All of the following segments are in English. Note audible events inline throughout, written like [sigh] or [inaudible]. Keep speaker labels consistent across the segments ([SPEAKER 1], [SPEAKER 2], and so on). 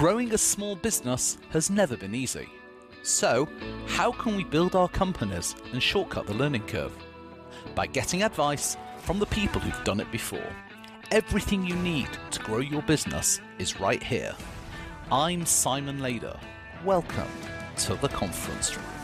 [SPEAKER 1] Growing a small business has never been easy. So, how can we build our companies and shortcut the learning curve? By getting advice from the people who've done it before. Everything you need to grow your business is right here. I'm Simon Lader. Welcome to the conference room.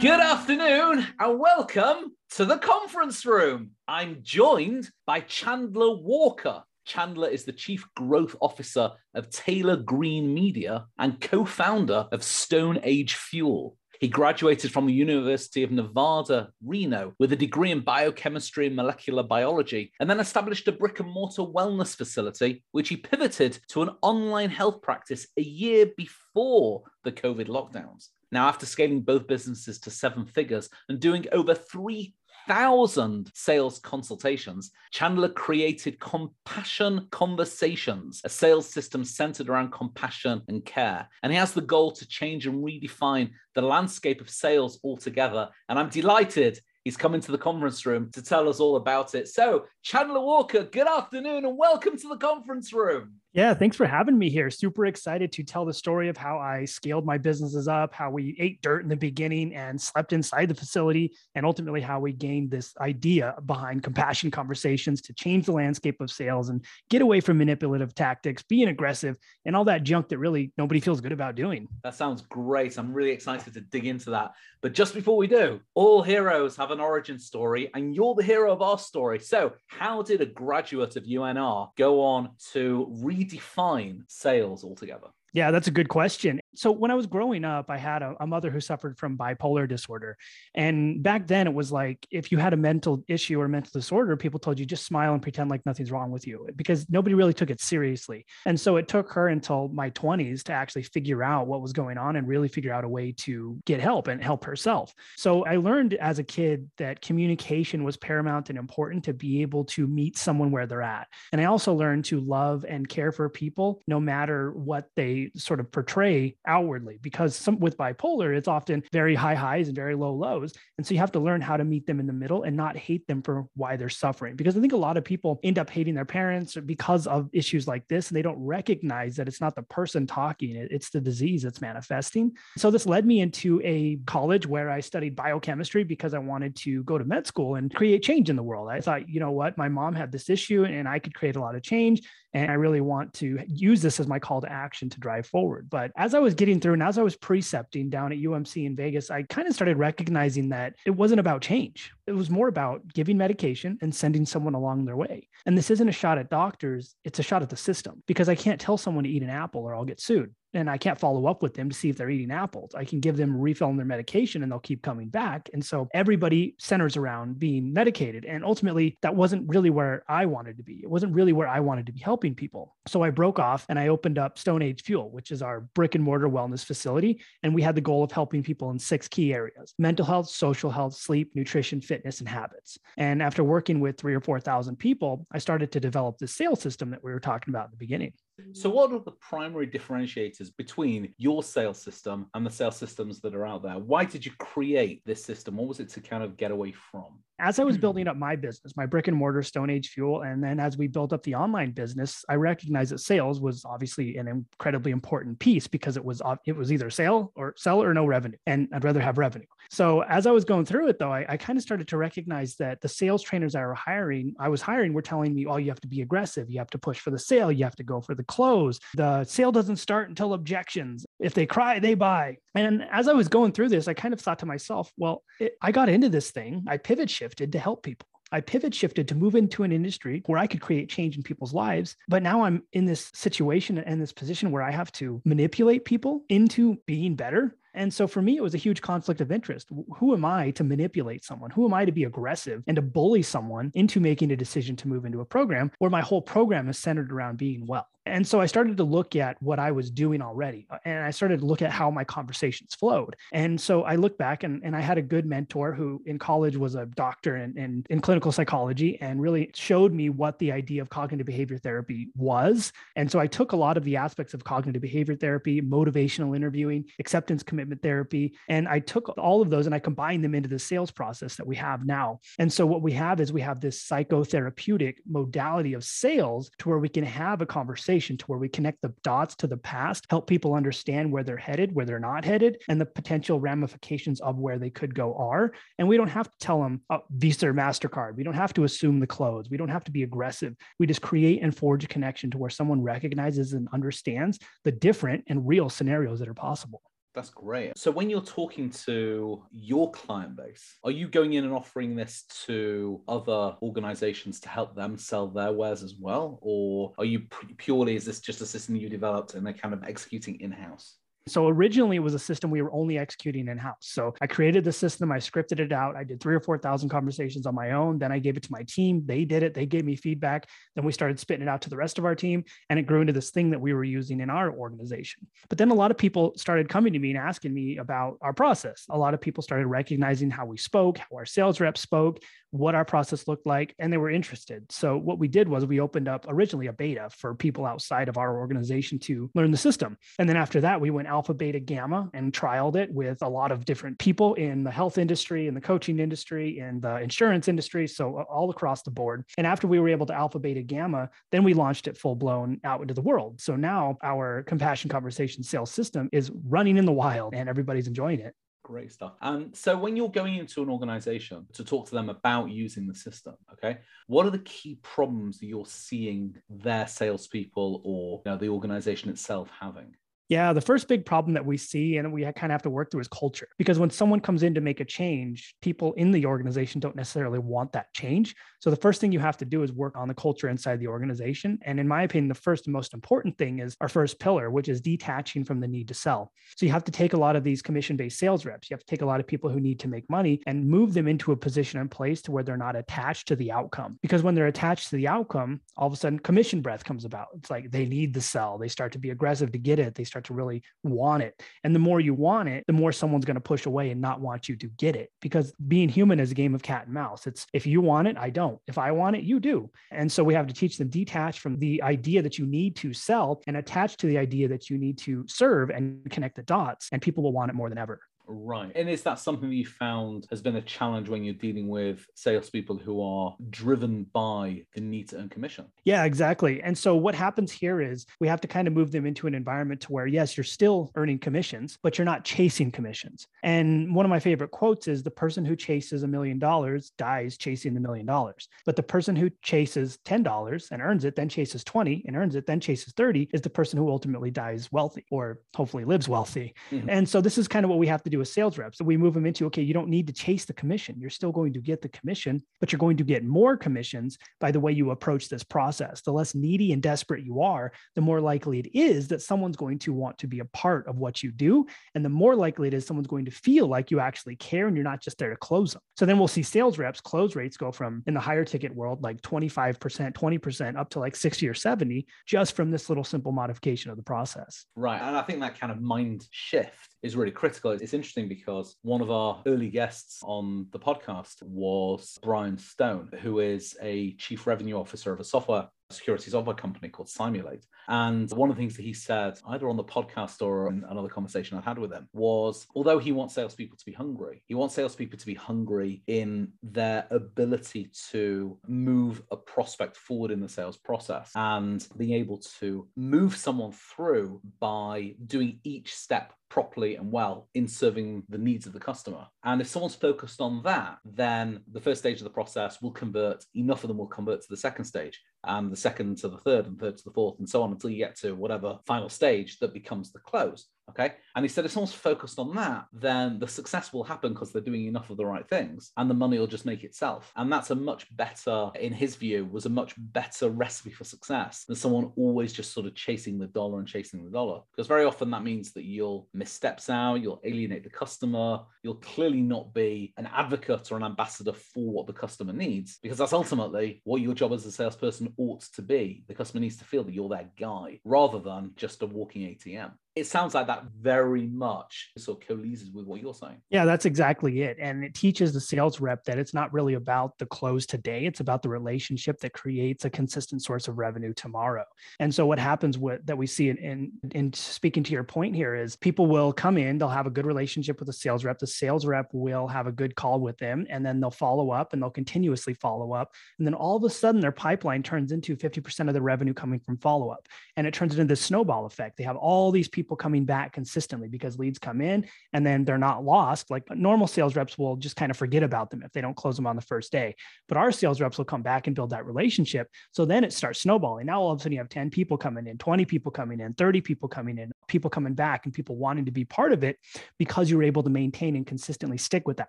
[SPEAKER 1] Good afternoon and welcome to the conference room. I'm joined by Chandler Walker. Chandler is the Chief Growth Officer of Taylor Green Media and co founder of Stone Age Fuel. He graduated from the University of Nevada, Reno, with a degree in biochemistry and molecular biology, and then established a brick and mortar wellness facility, which he pivoted to an online health practice a year before the COVID lockdowns. Now, after scaling both businesses to seven figures and doing over 3,000 sales consultations, Chandler created Compassion Conversations, a sales system centered around compassion and care. And he has the goal to change and redefine the landscape of sales altogether. And I'm delighted He's come into the conference room to tell us all about it. So, Chandler Walker, good afternoon and welcome to the conference room.
[SPEAKER 2] Yeah, thanks for having me here. Super excited to tell the story of how I scaled my businesses up, how we ate dirt in the beginning and slept inside the facility, and ultimately how we gained this idea behind compassion conversations to change the landscape of sales and get away from manipulative tactics, being aggressive, and all that junk that really nobody feels good about doing.
[SPEAKER 1] That sounds great. I'm really excited to dig into that. But just before we do, all heroes have an origin story, and you're the hero of our story. So, how did a graduate of UNR go on to read redefine sales altogether?
[SPEAKER 2] Yeah, that's a good question. So, when I was growing up, I had a, a, mother who suffered from bipolar disorder. And back then, it was like if you had a mental issue or mental disorder, people told you just smile and pretend like nothing's wrong with you because nobody really took it seriously. And so, it took her until my 20s to actually figure out what was going on and really figure out a way to get help and help herself. So, I learned as a kid that communication was paramount and important to be able to meet someone where they're at. And I also learned to love and care for people no matter what they sort of portray outwardly because some with bipolar it's often very high highs and very low lows. And so you have to learn how to meet them in the middle and not hate them for why they're suffering. Because i think a lot of people end up hating their parents because of issues like this and they don't recognize that it's not the person talking it's the disease that's manifesting. So this led me into a college where i studied biochemistry because i wanted to go to med school and create change in the world. I thought you know what? My mom had this issue and i could create a lot of change and I really want to use this as my call to action to drive forward. But as I was getting through and as I was precepting down at UMC in Vegas, I kind of started recognizing that it wasn't about change. It was more about giving medication and sending someone along their way. And this isn't a shot at doctors, it's a shot at the system because I can't tell someone to eat an apple or I'll get sued and I can't follow up with them to see if they're eating apples. I can give them refill on their medication and they'll keep coming back. And so everybody centers around being medicated. And ultimately, that wasn't really where I wanted to be. It wasn't really where I wanted to be helping people. So I broke off and I opened up Stone Age Fuel, which is our brick and mortar wellness facility. And we had the goal of helping people in six key areas mental health, social health, sleep, nutrition, fitness, and habits. And after working with three or 4,000 people, I started to develop this sales system that we were talking about in the beginning.
[SPEAKER 1] So, mm. what are the primary differentiators between your sales system and the sales systems that are out there? Why did you create this system? What was it to kind of get away from?
[SPEAKER 2] As I was hmm. building up my business, my brick and mortar Stone Age Fuel, and then as we built up the online business, I recognized that sales was obviously an incredibly important piece because it was it was either sale or sell or no revenue, and I'd rather have revenue. So as I was going through it, though, I, I kind of started to recognize that the sales trainers I were hiring, I was hiring, were telling me, "Oh, you have to be aggressive, you have to push for the sale, you have to go for the close. The sale doesn't start until objections. If they cry, they buy." And as I was going through this, I kind of thought to myself, "Well, it, I got into this thing. I pivot shifted to help people." I pivot shifted to move into an industry where I could create change in people's lives. But now I'm in this situation and this position where I have to manipulate people into being better. And so for me, it was a huge conflict of interest. Who am I to manipulate someone? Who am I to be aggressive and to bully someone into making a decision to move into a program where my whole program is centered around being well? And so I started to look at what I was doing already. Uh, and I started to look at how my conversations flowed. And so I look back and, and I had a good mentor who in college was a doctor in, in, in clinical psychology and really showed me what the idea of cognitive behavior therapy was. And so I took a lot of the aspects of cognitive behavior therapy, motivational interviewing, acceptance commitment therapy, and I took all of those and I combined them into the sales process that we have now. And so what we have is we have this psychotherapeutic modality of sales to where we can have a conversation to where we connect the dots to the past, help people understand where they're headed, where they're not headed, and the potential ramifications of where they could go are. And we don't have to tell them oh, Visa or MasterCard. We don't have to assume the clothes. We don't have to be aggressive. We just create and forge a connection to where someone recognizes and understands the different and real scenarios that are possible.
[SPEAKER 1] That's great. So when you're talking to your client base, are you going in and offering this to other organizations to help them sell their wares as well? Or are you purely, is this just a system you developed and they're kind of executing in-house?
[SPEAKER 2] So originally it was a system we were only executing in house. So I created the system, I scripted it out. I did three or 4,000 conversations on my own. Then I gave it to my team. They did it. They gave me feedback. Then we started spitting it out to the rest of our team and it grew into this thing that we were using in our organization. But then a lot of people started coming to me and asking me about our process. A lot of people started recognizing how we spoke, how our sales reps spoke, what our process looked like, and they were interested. So what we did was we opened up originally a beta for people outside of our organization to learn the system. And then after that, we went alpha, beta, gamma and trialed it with a lot of different people in the health industry, in the coaching industry, in the insurance industry. So all across the board. And after we were able to alpha, beta, gamma, then we launched it full blown out into the world. So now our compassion conversation sales system is running in the wild and everybody's enjoying it.
[SPEAKER 1] Great stuff. And so when you're going into an organization to talk to them about using the system, okay, what are the key problems you're seeing their salespeople or you know, the organization itself having?
[SPEAKER 2] Yeah, the first big problem that we see and we kind of have to work through is culture. Because when someone comes in to make a change, people in the organization don't necessarily want that change. So the first thing you have to do is work on the culture inside the organization. And in my opinion, the first and most important thing is our first pillar, which is detaching from the need to sell. So you have to take a lot of these commission based sales reps, you have to take a lot of people who need to make money and move them into a position and place to where they're not attached to the outcome. Because when they're attached to the outcome, all of a sudden commission breath comes about. It's like they need the sell, they start to be aggressive to get it, they start start to really want it. And the more you want it, the more someone's going to push away and not want you to get it. Because being human is a game of cat and mouse. It's if you want it, I don't. If I want it, you do. And so we have to teach them detach from the idea that you need to sell and attach to the idea that you need to serve and connect the dots. And people will want it more than ever.
[SPEAKER 1] Right. And is that something that you found has been a challenge when you're dealing with salespeople who are driven by the need to earn commission?
[SPEAKER 2] Yeah, exactly. And so what happens here is we have to kind of move them into an environment to where, yes, you're still earning commissions, but you're not chasing commissions. And one of my favorite quotes is the person who chases a million dollars dies chasing the million dollars. But the person who chases $10 and earns it, then chases 20 and earns it, then chases 30 is the person who ultimately dies wealthy or hopefully lives wealthy. Mm-hmm. And so this is kind of what we have to do with sales reps. So we move them into, okay, you don't need to chase the commission. You're still going to get the commission, but you're going to get more commissions by the way you approach this process. The less needy and desperate you are, the more likely it is that someone's going to want to be a part of what you do. And the more likely it is someone's going to feel like you actually care and you're not just there to close them. So then we'll see sales reps close rates go from in the higher ticket world, like 25%, 20% up to like 60 or 70, just from this little simple modification of the process.
[SPEAKER 1] Right. And I think that kind of mind shift is really critical. It's interesting because one of our early guests on the podcast was Brian Stone, who is a chief revenue officer of a software security software company called Cymulate. And one of the things that he said, either on the podcast or in another conversation I had with him, was although he wants salespeople to be hungry, he wants salespeople to be hungry in their ability to move a prospect forward in the sales process and being able to move someone through by doing each step properly and well in serving the needs of the customer. And if someone's focused on that, then the first stage of the process will convert, enough of them will convert to the second stage and the second to the third and third to the fourth and so on until you get to whatever final stage that becomes the close Okay. And he said if someone's focused on that, then the success will happen because they're doing enough of the right things and the money will just make itself. And that's a much better, in his view, was a much better recipe for success than someone always just sort of chasing the dollar and chasing the dollar. Because very often that means that you'll miss steps out, you'll alienate the customer, you'll clearly not be an advocate or an ambassador for what the customer needs, because that's ultimately what your job as a salesperson ought to be. The customer needs to feel that you're their guy rather than just a walking ATM it sounds like that very much sort of coalesces with what you're saying.
[SPEAKER 2] Yeah, that's exactly it. And it teaches the sales rep that it's not really about the close today, it's about the relationship that creates a consistent source of revenue tomorrow. And so what happens with that we see in, in, in speaking to your point here is people will come in, they'll have a good relationship with the sales rep. The sales rep will have a good call with them and then they'll follow up and they'll continuously follow up. And then all of a sudden their pipeline turns into 50% of the revenue coming from follow up. And it turns into this snowball effect. They have all these people people coming back consistently because leads come in and then they're not lost. Like normal sales reps will just kind of forget about them if they don't close them on the first day. But our sales reps will come back and build that relationship. So then it starts snowballing. Now all of a sudden you have 10 people coming in, 20 people coming in, 30 people coming in, people coming back, and people wanting to be part of it because you were able to maintain and consistently stick with that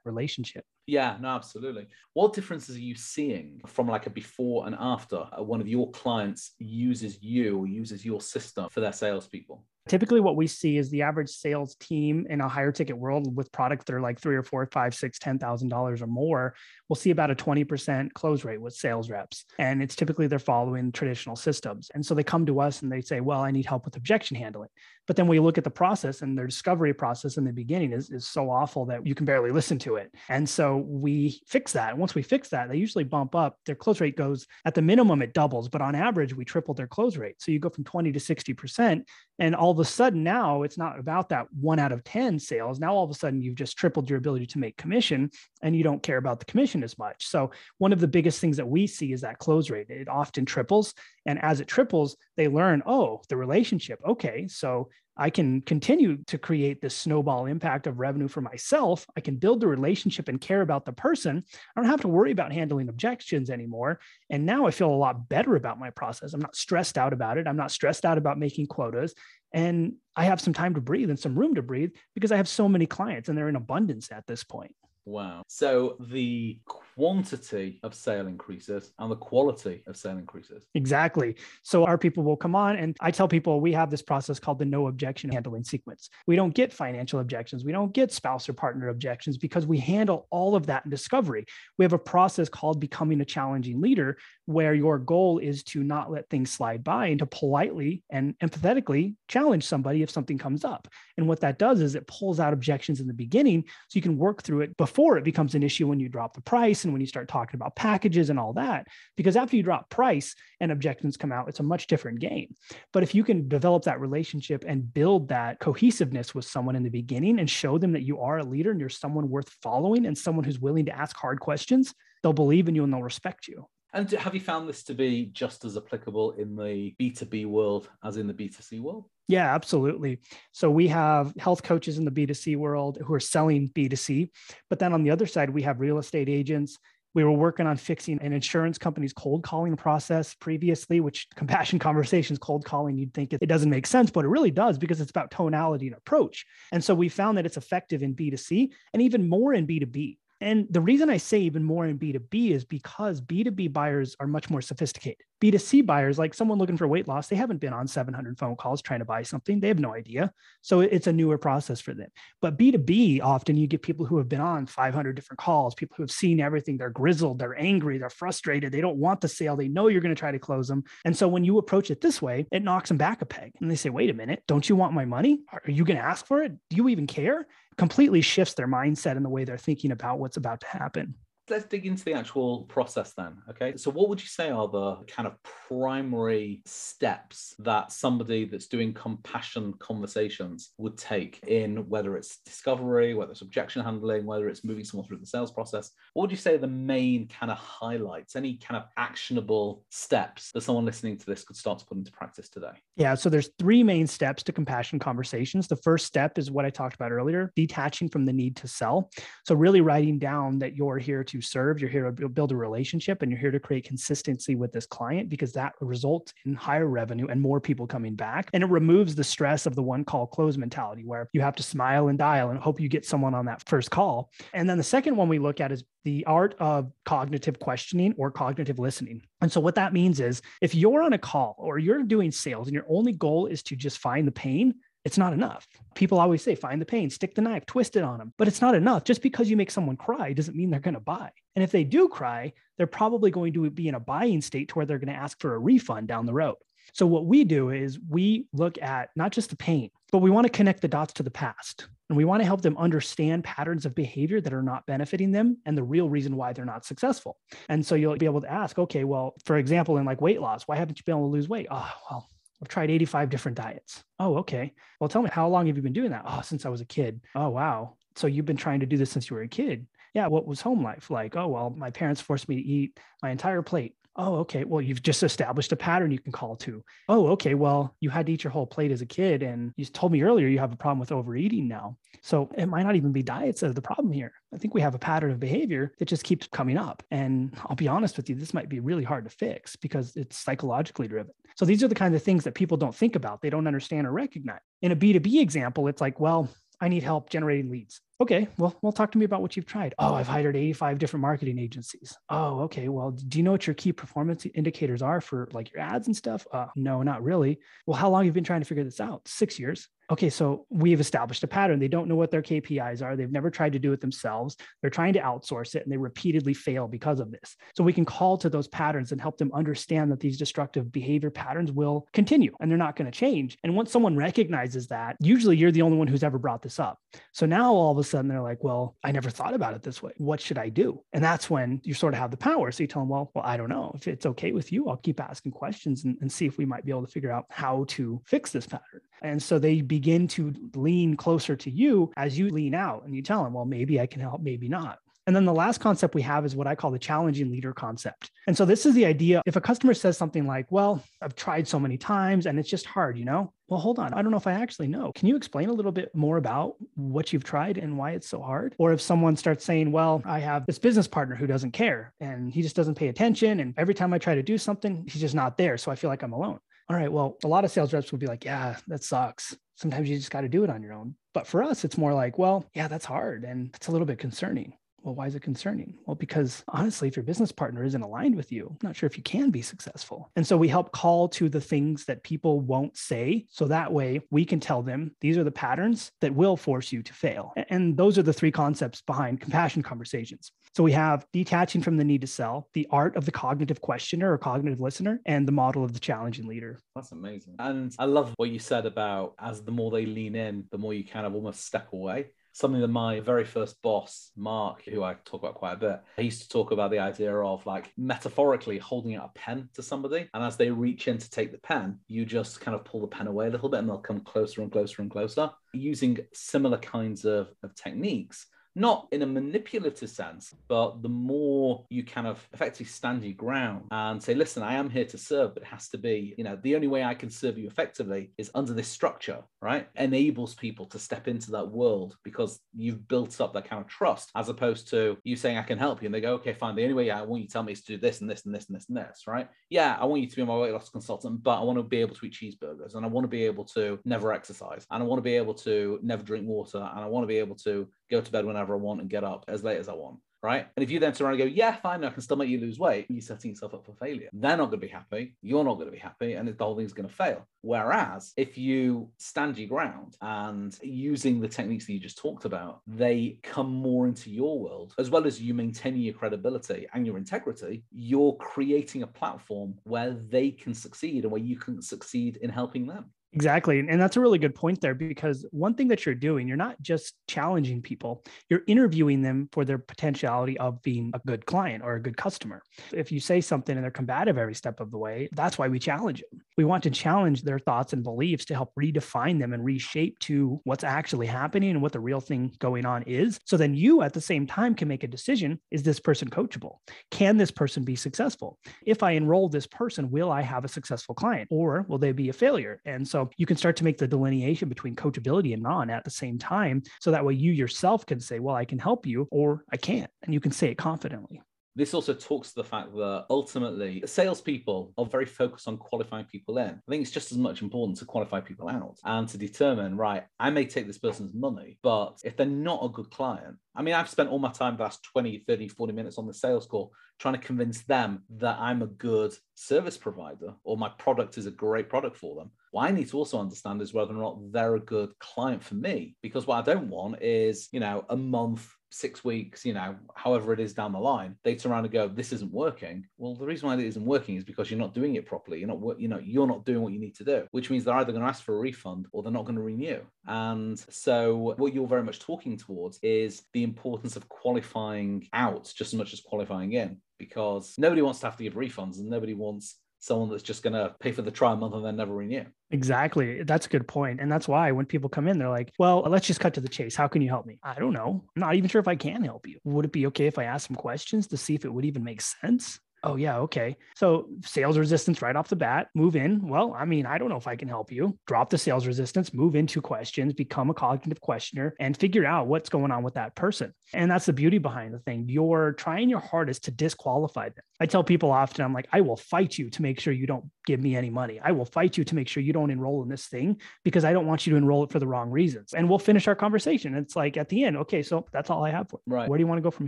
[SPEAKER 2] relationship.
[SPEAKER 1] Yeah, no, absolutely. What differences are you seeing from like a before and after uh, one of your clients uses you or uses your system for their salespeople?
[SPEAKER 2] Typically, what we see is the average sales team in a higher ticket world with products that are like three or four, five, six, ten thousand dollars or more, we'll see about a 20% close rate with sales reps. And it's typically they're following traditional systems. And so they come to us and they say, Well, I need help with objection handling. But then we look at the process and their discovery process in the beginning is, is so awful that you can barely listen to it. And so we fix that. And once we fix that, they usually bump up. Their close rate goes at the minimum, it doubles, but on average, we triple their close rate. So you go from 20 to 60%. And all of a sudden now it's not about that one out of 10 sales. Now all of a sudden you've just tripled your ability to make commission and you don't care about the commission as much. So one of the biggest things that we see is that close rate. It often triples. And as it triples, they learn, oh, the relationship. Okay. So I can continue to create this snowball impact of revenue for myself. I can build the relationship and care about the person. I don't have to worry about handling objections anymore. And now I feel a lot better about my process. I'm not stressed out about it. I'm not stressed out about making quotas. And I have some time to breathe and some room to breathe because I have so many clients and they're in abundance at this point.
[SPEAKER 1] Wow. So the quantity of sale increases and the quality of sale increases.
[SPEAKER 2] Exactly. So our people will come on and I tell people we have this process called the no objection handling sequence. We don't get financial objections. We don't get spouse or partner objections because we handle all of that in discovery. We have a process called becoming a challenging leader where your goal is to not let things slide by and to politely and empathetically challenge somebody if something comes up. And what that does is it pulls out objections in the beginning so you can work through it before it becomes an issue when you drop the price and when you start talking about packages and all that. Because after you drop price and objections come out, it's a much different game. But if you can develop that relationship and build that cohesiveness with someone in the beginning and show them that you are a leader and you're someone worth following and someone who's willing to ask hard questions, they'll believe in you and they'll respect you.
[SPEAKER 1] And have you found this to be just as applicable in the B2B world as in the B2C world?
[SPEAKER 2] Yeah, absolutely. So we have health coaches in the B2C world who are selling B2C. But then on the other side, we have real estate agents. We were working on fixing an insurance company's cold calling process previously, which [laughs] compassion conversations, cold calling, you'd think it, doesn't make sense, but it really does because it's about tonality and approach. And so we found that it's effective in B2C and even more in B2B. And the reason I say even more in B2B is because B2B buyers are much more sophisticated. B2C buyers, like someone looking for weight loss, they haven't been on 700 phone calls trying to buy something. They have no idea. So it's a newer process for them. But B2B, often you get people who have been on 500 different calls, people who have seen everything. They're grizzled, they're angry, they're frustrated. They don't want the sale. They know you're going to try to close them. And so when you approach it this way, it knocks them back a peg. And they say, wait a minute, don't you want my money? Are you going to ask for it? Do you even care? Completely shifts their mindset and the way they're thinking about what's about to happen
[SPEAKER 1] let's dig into the actual process then. Okay. So, what would you say are the kind of primary steps that somebody that's doing compassion conversations would take in whether it's discovery, whether it's objection handling, whether it's moving someone through the sales process? What would you say the main kind of highlights, any kind of actionable steps that someone listening to this could start to put into practice today?
[SPEAKER 2] Yeah. So, there's three main steps to compassion conversations. The first step is what I talked about earlier detaching from the need to sell. So, really writing down that you're here to to serve, you're here to build a relationship, and you're here to create consistency with this client because that results in higher revenue and more people coming back. And it removes the stress of the one call close mentality where you have to smile and dial and hope you get someone on that first call. And then the second one we look at is the art of cognitive questioning or cognitive listening. And so, what that means is if you're on a call or you're doing sales and your only goal is to just find the pain, it's not enough. People always say, find the pain, stick the knife, twist it on them. But it's not enough. Just because you make someone cry doesn't mean they're going to buy. And if they do cry, they're probably going to be in a buying state to where they're going to ask for a refund down the road. So, what we do is we look at not just the pain, but we want to connect the dots to the past. And we want to help them understand patterns of behavior that are not benefiting them and the real reason why they're not successful. And so you'll be able to ask, okay, well, for example, in like weight loss, why haven't you been able to lose weight? Oh, well, I've tried 85 different diets. Oh, okay. Well, tell me, how long have you been doing that? Oh, since I was a kid. Oh, wow. So you've been trying to do this since you were a kid. Yeah. What was home life like? Oh, well, my parents forced me to eat my entire plate. Oh, okay. Well, you've just established a pattern you can call to. Oh, okay. Well, you had to eat your whole plate as a kid. And you told me earlier you have a problem with overeating now. So it might not even be diets that are the problem here. I think we have a pattern of behavior that just keeps coming up. And I'll be honest with you, this might be really hard to fix because it's psychologically driven. So these are the kinds of things that people don't think about, they don't understand or recognize. In a B2B example, it's like, well, I need help generating leads. Okay, well, well, talk to me about what you've tried. Oh, I've hired 85 different marketing agencies. Oh, okay. Well, do you know what your key performance indicators are for like your ads and stuff? Uh, no, not really. Well, how long have you been trying to figure this out? Six years okay, so we've established a pattern. They don't know what their KPIs are. They've never tried to do it themselves. They're trying to outsource it and they repeatedly fail because of this. So we can call to those patterns and help them understand that these destructive behavior patterns will continue and they're not going to change. And once someone recognizes that, usually you're the only one who's ever brought this up. So now all of a sudden they're like, well, I never thought about it this way. What should I do? And that's when you sort of have the power. So you tell them, well, well, I don't know. If it's okay with you, I'll keep asking questions and, and see if we might be able to figure out how to fix this pattern. And so they begin to lean closer to you as you lean out and you tell them, well, maybe I can help, maybe not. And then the last concept we have is what I call the challenging leader concept. And so this is the idea if a customer says something like, well, I've tried so many times and it's just hard, you know? Well, hold on. I don't know if I actually know. Can you explain a little bit more about what you've tried and why it's so hard? Or if someone starts saying, well, I have this business partner who doesn't care and he just doesn't pay attention. And every time I try to do something, he's just not there. So I feel like I'm alone all right, well, a lot of sales reps would be like, yeah, that sucks. Sometimes you just got to do it on your own. But for us, it's more like, well, yeah, that's hard. And it's a little bit concerning. Well, why is it concerning? Well, because honestly, if your business partner isn't aligned with you, I'm not sure if you can be successful. And so we help call to the things that people won't say. So that way we can tell them these are the patterns that will force you to fail. And those are the three concepts behind compassion conversations. So we have detaching from the need to sell, the art of the cognitive questioner or cognitive listener, and the model of the challenging leader.
[SPEAKER 1] That's amazing. And I love what you said about as the more they lean in, the more you kind of almost step away something that my very first boss, Mark, who I talk about quite a bit, he used to talk about the idea of like metaphorically holding out a pen to somebody. And as they reach in to take the pen, you just kind of pull the pen away a little bit and they'll come closer and closer and closer using similar kinds of, of techniques not in a manipulative sense, but the more you kind of effectively stand your ground and say, listen, I am here to serve, but it has to be, you know, the only way I can serve you effectively is under this structure, right? Enables people to step into that world because you've built up that kind of trust as opposed to you saying, I can help you. And they go, okay, fine. The only way I want you to tell me is to do this and this and this and this and this, right? Yeah, I want you to be my weight loss consultant, but I want to be able to eat cheeseburgers and I want to be able to never exercise and I want to be able to never drink water and I want to be able to go to bed whenever I want and get up as late as I want. Right. And if you then turn around and go, yeah, fine, I can still make you lose weight, you're setting yourself up for failure. They're not going to be happy. You're not going to be happy. And the whole thing's going to fail. Whereas if you stand your ground and using the techniques that you just talked about, they come more into your world, as well as you maintaining your credibility and your integrity, you're creating a platform where they can succeed and where you can succeed in helping them.
[SPEAKER 2] Exactly. And that's a really good point there because one thing that you're doing, you're not just challenging people, you're interviewing them for their potentiality of being a good client or a good customer. If you say something and they're combative every step of the way, that's why we challenge them. We want to challenge their thoughts and beliefs to help redefine them and reshape to what's actually happening and what the real thing going on is. So then you at the same time can make a decision is this person coachable? Can this person be successful? If I enroll this person, will I have a successful client or will they be a failure? And so You can start to make the delineation between coachability and non at the same time. So that way you yourself can say, well, I can help you or I can't. And you can say it confidently.
[SPEAKER 1] This also talks to the fact that ultimately salespeople are very focused on qualifying people in. I think it's just as much important to qualify people out and to determine, right, I may take this person's money, but if they're not a good client, I mean, I've spent all my time the last 20, 30, 40 minutes on the sales call trying to convince them that I'm a good service provider or my product is a great product for them. What I need to also understand is whether or not they're a good client for me. Because what I don't want is, you know, a month six weeks, you know, however it is down the line, they turn around and go, "This isn't working." Well, the reason why it isn't working is because you're not doing it properly. You're not, you know, you're not doing what you need to do, which means they're either going to ask for a refund or they're not going to renew. And so, what you're very much talking towards is the importance of qualifying out just as much as qualifying in, because nobody wants to have to give refunds and nobody wants someone that's just going to pay for the trial month and then never renew.
[SPEAKER 2] Exactly. That's a good point. And that's why when people come in, they're like, well, let's just cut to the chase. How can you help me? I don't know. I'm not even sure if I can help you. Would it be okay if I ask some questions to see if it would even make sense? Oh, yeah. Okay. So sales resistance right off the bat, move in. Well, I mean, I don't know if I can help you. Drop the sales resistance, move into questions, become a cognitive questioner, and figure out what's going on with that person. And that's the beauty behind the thing. You're trying your hardest to disqualify them. I tell people often, I'm like, I will fight you to make sure you don't give me any money. I will fight you to make sure you don't enroll in this thing because I don't want you to enroll it for the wrong reasons. And we'll finish our conversation. It's like at the end, okay, so that's all I have for you.
[SPEAKER 1] Right.
[SPEAKER 2] Where do you want to go from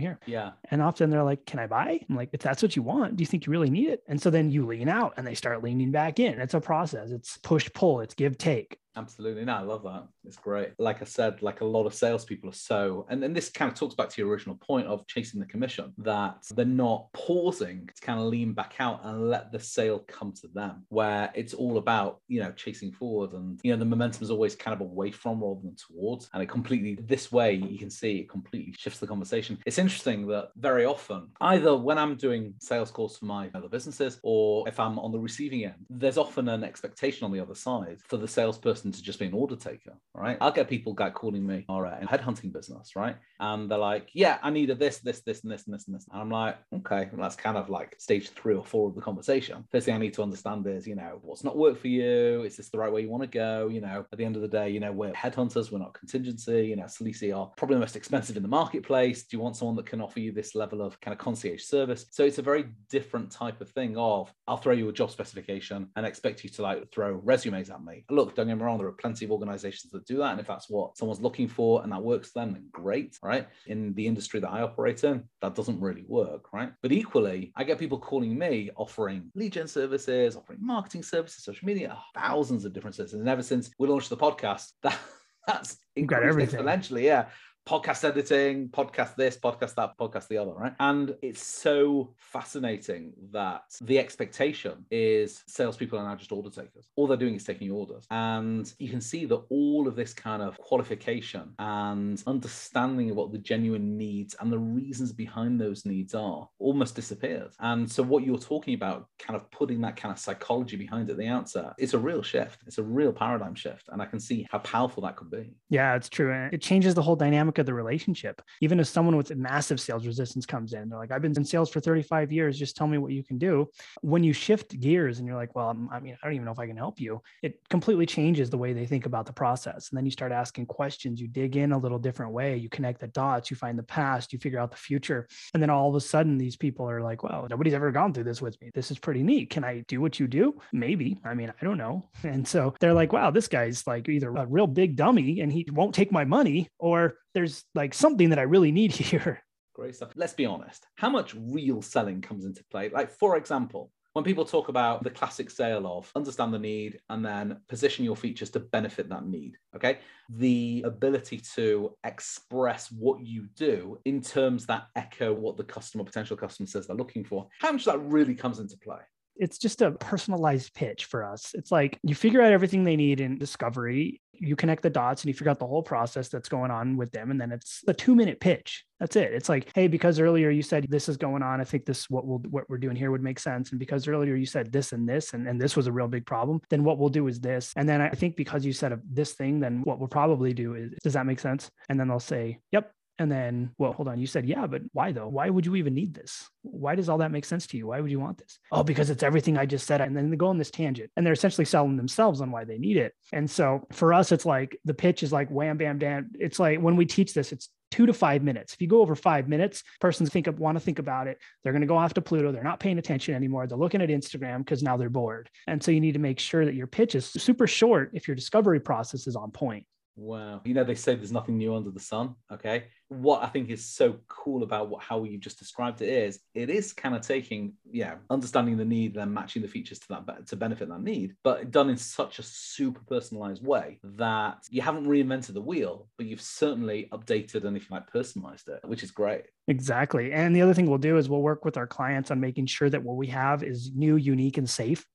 [SPEAKER 2] here?
[SPEAKER 1] Yeah.
[SPEAKER 2] And often they're like, Can I buy? I'm like, if that's what you want, do you think you really need it? And so then you lean out and they start leaning back in. It's a process. It's push pull, it's give take.
[SPEAKER 1] Absolutely. No, I love that. It's great. Like I said, like a lot of salespeople are so, and, then this kind of talks back to your original point of chasing the commission, that they're not pausing to kind of lean back out and let the sale come to them, where it's all about, you know, chasing forward. And, you know, the momentum is always kind of away from rather than towards. And it completely, this way, you can see it completely shifts the conversation. It's interesting that very often, either when I'm doing sales calls for my other businesses or if I'm on the receiving end, there's often an expectation on the other side for the salesperson person to just be an order taker, right? I'll get people guy calling me, all right, in headhunting business, right? And they're like, yeah, I need a this, this, this, and this, and this, and this. And I'm like, okay, well, that's kind of like stage three or four of the conversation. First thing I need to understand is, you know, what's not worked for you? Is this the right way you want to go? You know, at the end of the day, you know, we're headhunters, we're not contingency. You know, Salisi are probably the most expensive in the marketplace. Do you want someone that can offer you this level of kind of concierge service? So it's a very different type of thing of I'll throw you a job specification and expect you to like throw resumes at me. Look, don't get me wrong, there are plenty of organizations that do that. And if that's what someone's looking for and that works for them, then great, right? In the industry that I operate in, that doesn't really work, right? But equally, I get people calling me offering lead gen services, offering marketing services, social media, ah, thousands of different services. And ever since we launched the podcast, that [laughs] that's increased exponentially. Yeah podcast editing, podcast this, podcast that, podcast the other, right? And it's so fascinating that the expectation is salespeople are now just order takers. All they're doing is taking orders. And you can see that all of this kind of qualification and understanding of what the genuine needs and the reasons behind those needs are almost disappeared. And so what you're talking about, kind of putting that kind of psychology behind it at the outset, it's a real shift. It's a real paradigm shift. And I can see how powerful that could be.
[SPEAKER 2] Yeah, it's true. It changes the whole dynamic of the relationship. Even if someone with massive sales resistance comes in, they're like, I've been in sales for 35 years, just tell me what you can do. When you shift gears and you're like, well, I mean, I don't even know if I can help you, it completely changes the way they think about the process. And then you start asking questions, you dig in a little different way, you connect the dots, you find the past, you figure out the future. And then all of a sudden, these people are like, well, nobody's ever gone through this with me. This is pretty neat. Can I do what you do? Maybe. I mean, I don't know. [laughs] And so they're like, wow, this guy's like either a real big dummy and he won't take my money, or there's like something that I really need [laughs] here.
[SPEAKER 1] Great stuff. Let's be honest. How much real selling comes into play? Like, for example, when people talk about the classic sale of understand the need and then position your features to benefit that need, okay? The ability to express what you do in terms that echo what the customer, potential customer says they're looking for, how much that really comes into play?
[SPEAKER 2] It's just a personalized pitch for us. It's like you figure out everything they need in discovery, you connect the dots and you figure out the whole process that's going on with them. And then it's a two minute pitch. That's it. It's like, hey, because earlier you said this is going on. I think this what we'll what we're doing here would make sense. And because earlier you said this and this and, and this was a real big problem, then what we'll do is this. And then I think because you said this thing, then what we'll probably do is does that make sense? And then they'll say, Yep, And then, well, hold on. You said, yeah, but why though? Why would you even need this? Why does all that make sense to you? Why would you want this? Oh, because it's everything I just said. And then they go on this tangent and they're essentially selling themselves on why they need it. And so for us, it's like the pitch is like wham, bam, bam. It's like when we teach this, it's two to five minutes. If you go over five minutes, persons think of want to think about it. They're going to go off to Pluto. They're not paying attention anymore. They're looking at Instagram because now they're bored. And so you need to make sure that your pitch is super short if your discovery process is on point.
[SPEAKER 1] Wow. You know, they say there's nothing new under the sun. Okay. What I think is so cool about what how you just described it is it is kind of taking, yeah, understanding the need, then matching the features to that to benefit that need, but done in such a super personalized way that you haven't reinvented the wheel, but you've certainly updated and if you like personalized it, which is great.
[SPEAKER 2] Exactly. And the other thing we'll do is we'll work with our clients on making sure that what we have is new, unique, and safe.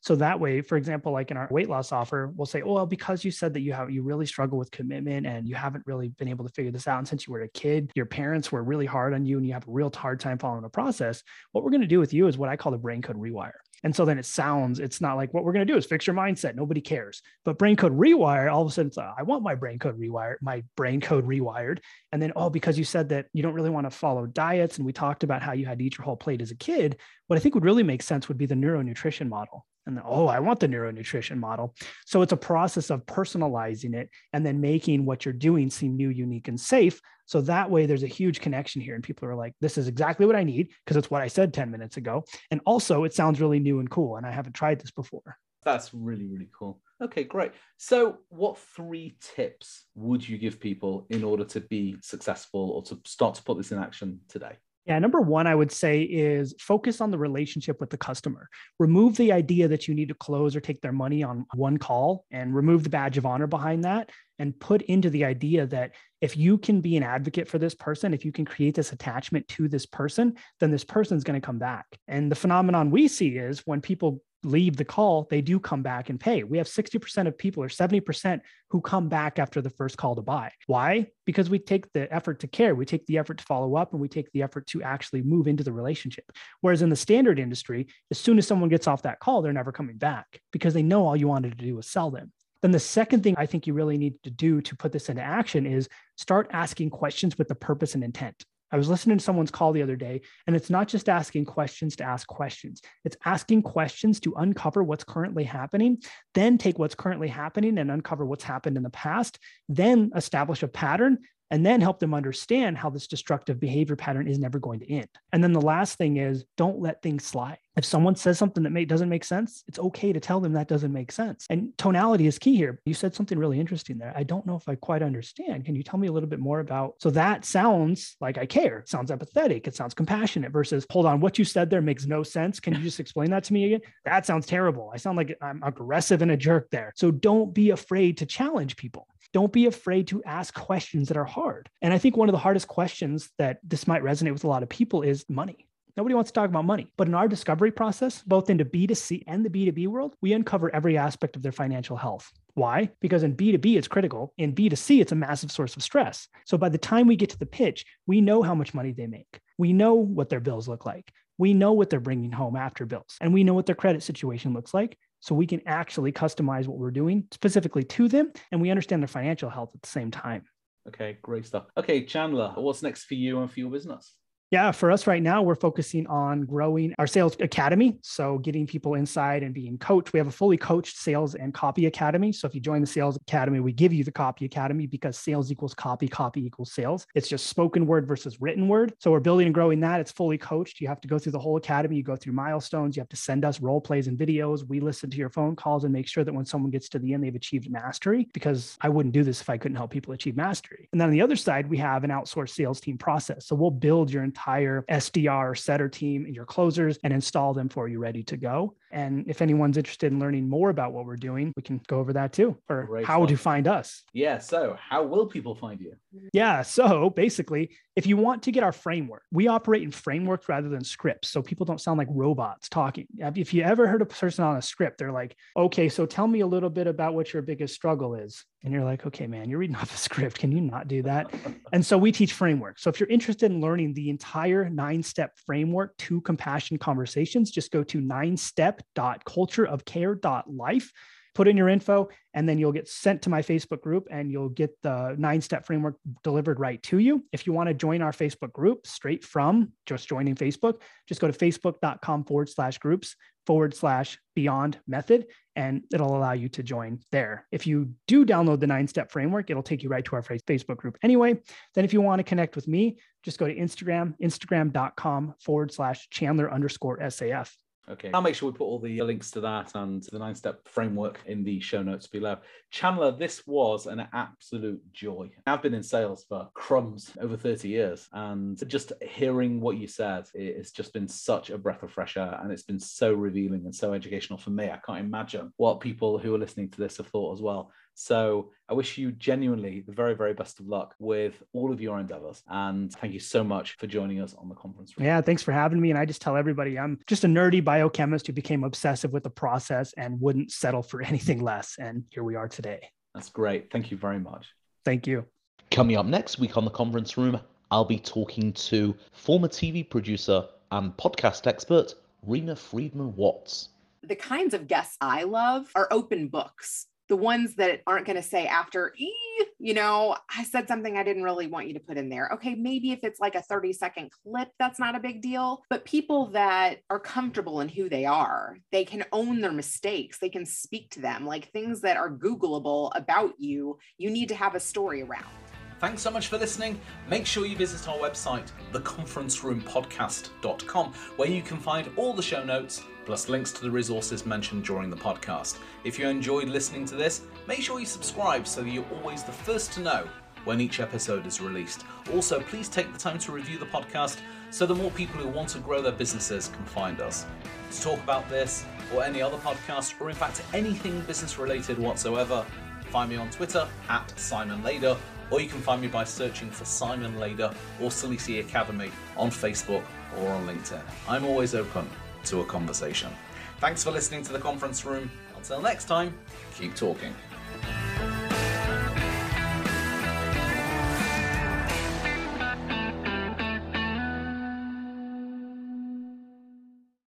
[SPEAKER 2] So that way, for example, like in our weight loss offer, we'll say, oh, well, because you said that you have you really struggle with commitment and you haven't really been able to figure this out. And since you were a kid, your parents were really hard on you and you have a real hard time following the process. What we're going to do with you is what I call the brain code rewire. And so then it sounds, it's not like what we're going to do is fix your mindset. Nobody cares. But brain code rewire, all of a sudden, uh, I want my brain code rewired, my brain code rewired. And then, oh, because you said that you don't really want to follow diets. And we talked about how you had to eat your whole plate as a kid. What I think would really make sense would be the neuronutrition model. And then, oh, I want the neuronutrition model. So it's a process of personalizing it and then making what you're doing seem new, unique, and safe. So that way there's a huge connection here. And people are like, this is exactly what I need because it's what I said 10 minutes ago. And also it sounds really new and cool. And I haven't tried this before.
[SPEAKER 1] That's really, really cool. Okay, great. So, what three tips would you give people in order to be successful or to start to put this in action today?
[SPEAKER 2] Yeah, number one, I would say is focus on the relationship with the customer. Remove the idea that you need to close or take their money on one call and remove the badge of honor behind that and put into the idea that if you can be an advocate for this person, if you can create this attachment to this person, then this person's going to come back. And the phenomenon we see is when people leave the call, they do come back and pay. We have 60% of people or 70% who come back after the first call to buy. Why? Because we take the effort to care, we take the effort to follow up, and we take the effort to actually move into the relationship. Whereas in the standard industry, as soon as someone gets off that call, they're never coming back because they know all you wanted to do was sell them. Then the second thing I think you really need to do to put this into action is start asking questions with the purpose and intent. I was listening to someone's call the other day, and it's not just asking questions to ask questions. It's asking questions to uncover what's currently happening, then take what's currently happening and uncover what's happened in the past, then establish a pattern, and then help them understand how this destructive behavior pattern is never going to end. And then the last thing is don't let things slide. If someone says something that may, doesn't make sense, it's okay to tell them that doesn't make sense. And tonality is key here. You said something really interesting there. I don't know if I quite understand. Can you tell me a little bit more about? So that sounds like I care. It sounds empathetic. It sounds compassionate versus, hold on, what you said there makes no sense. Can you just explain that to me again? That sounds terrible. I sound like I'm aggressive and a jerk there. So don't be afraid to challenge people. Don't be afraid to ask questions that are hard. And I think one of the hardest questions that this might resonate with a lot of people is money. Nobody wants to talk about money. But in our discovery process, both into B2C and the B2B world, we uncover every aspect of their financial health. Why? Because in B2B, it's critical. In B2C, it's a massive source of stress. So by the time we get to the pitch, we know how much money they make. We know what their bills look like. We know what they're bringing home after bills, and we know what their credit situation looks like. So we can actually customize what we're doing specifically to them, and we understand their financial health at the same time.
[SPEAKER 1] Okay, great stuff. Okay, Chandler, what's next for you and for your business?
[SPEAKER 2] Yeah, for us right now, we're focusing on growing our sales academy. So, getting people inside and being coached. We have a fully coached sales and copy academy. So, if you join the sales academy, we give you the copy academy because sales equals copy, copy equals sales. It's just spoken word versus written word. So, we're building and growing that. It's fully coached. You have to go through the whole academy. You go through milestones. You have to send us role plays and videos. We listen to your phone calls and make sure that when someone gets to the end, they've achieved mastery because I wouldn't do this if I couldn't help people achieve mastery. And then on the other side, we have an outsourced sales team process. So, we'll build your entire SDR setter team and your closers and install them for you ready to go. And if anyone's interested in learning more about what we're doing, we can go over that too, or Great how fun. to find us.
[SPEAKER 1] Yeah. So, how will people find you?
[SPEAKER 2] Yeah. So, basically, if you want to get our framework, we operate in frameworks rather than scripts. So, people don't sound like robots talking. If you ever heard a person on a script, they're like, okay, so tell me a little bit about what your biggest struggle is. And you're like, okay, man, you're reading [laughs] off a script. Can you not do that? [laughs] and so, we teach framework. So, if you're interested in learning the entire nine step framework to compassion conversations, just go to nine step step.cultureofcare.life put in your info, and then you'll get sent to my Facebook group and you'll get the nine step framework delivered right to you. If you want to join our Facebook group straight from just joining Facebook, just go to facebook.com forward slash groups forward slash beyond method, and it'll allow you to join there. If you do download the nine step framework, it'll take you right to our Facebook group anyway. Then, if you want to connect with me, just go to Instagram, instagram.com forward slash Chandler underscore SAF.
[SPEAKER 1] Okay. I'll make sure we put all the links to that and the nine step framework in the show notes below. Chandler, this was an absolute joy. I've been in sales for crumbs over 30 years, and just hearing what you said, it's just been such a breath of fresh air and it's been so revealing and so educational for me. I can't imagine what people who are listening to this have thought as well. So I wish you genuinely the very, very best of luck with all of your endeavors. And thank you so much for joining us on the conference.
[SPEAKER 2] Room. Yeah, thanks for having me. And I just tell everybody I'm just a nerdy biochemist who became obsessive with the process and wouldn't settle for [laughs] anything less. And here we are today.
[SPEAKER 1] That's great. Thank you very much.
[SPEAKER 2] Thank you.
[SPEAKER 3] Coming up next week on the conference room, I'll be talking to former TV producer and podcast expert Rena Friedman Watts.
[SPEAKER 4] The kinds of guests I love are open books the ones that aren't going to say after, e, you know, I said something I didn't really want you to put in there. Okay, maybe if it's like a 30 second clip, that's not a big deal. But people that are comfortable in who they are, they can own their mistakes, they can speak to them, like things that are Googleable about you, you need to have a story around.
[SPEAKER 1] Thanks so much for listening. Make sure you visit our website, theconferenceroompodcast.com, where you can find all the show notes plus links to the resources mentioned during the podcast. If you enjoyed listening to this, make sure you subscribe so you're always the first to know when each episode is released. Also, please take the time to review the podcast so that more people who want to grow their businesses can find us. To talk about this or any other podcast, or in fact anything business related whatsoever, find me on Twitter at Simon Lader, or you can find me by searching for Simon Lader or Salisi Academy on Facebook or on LinkedIn. I'm always open to a conversation. Thanks for listening to the conference room. Until next time, keep talking.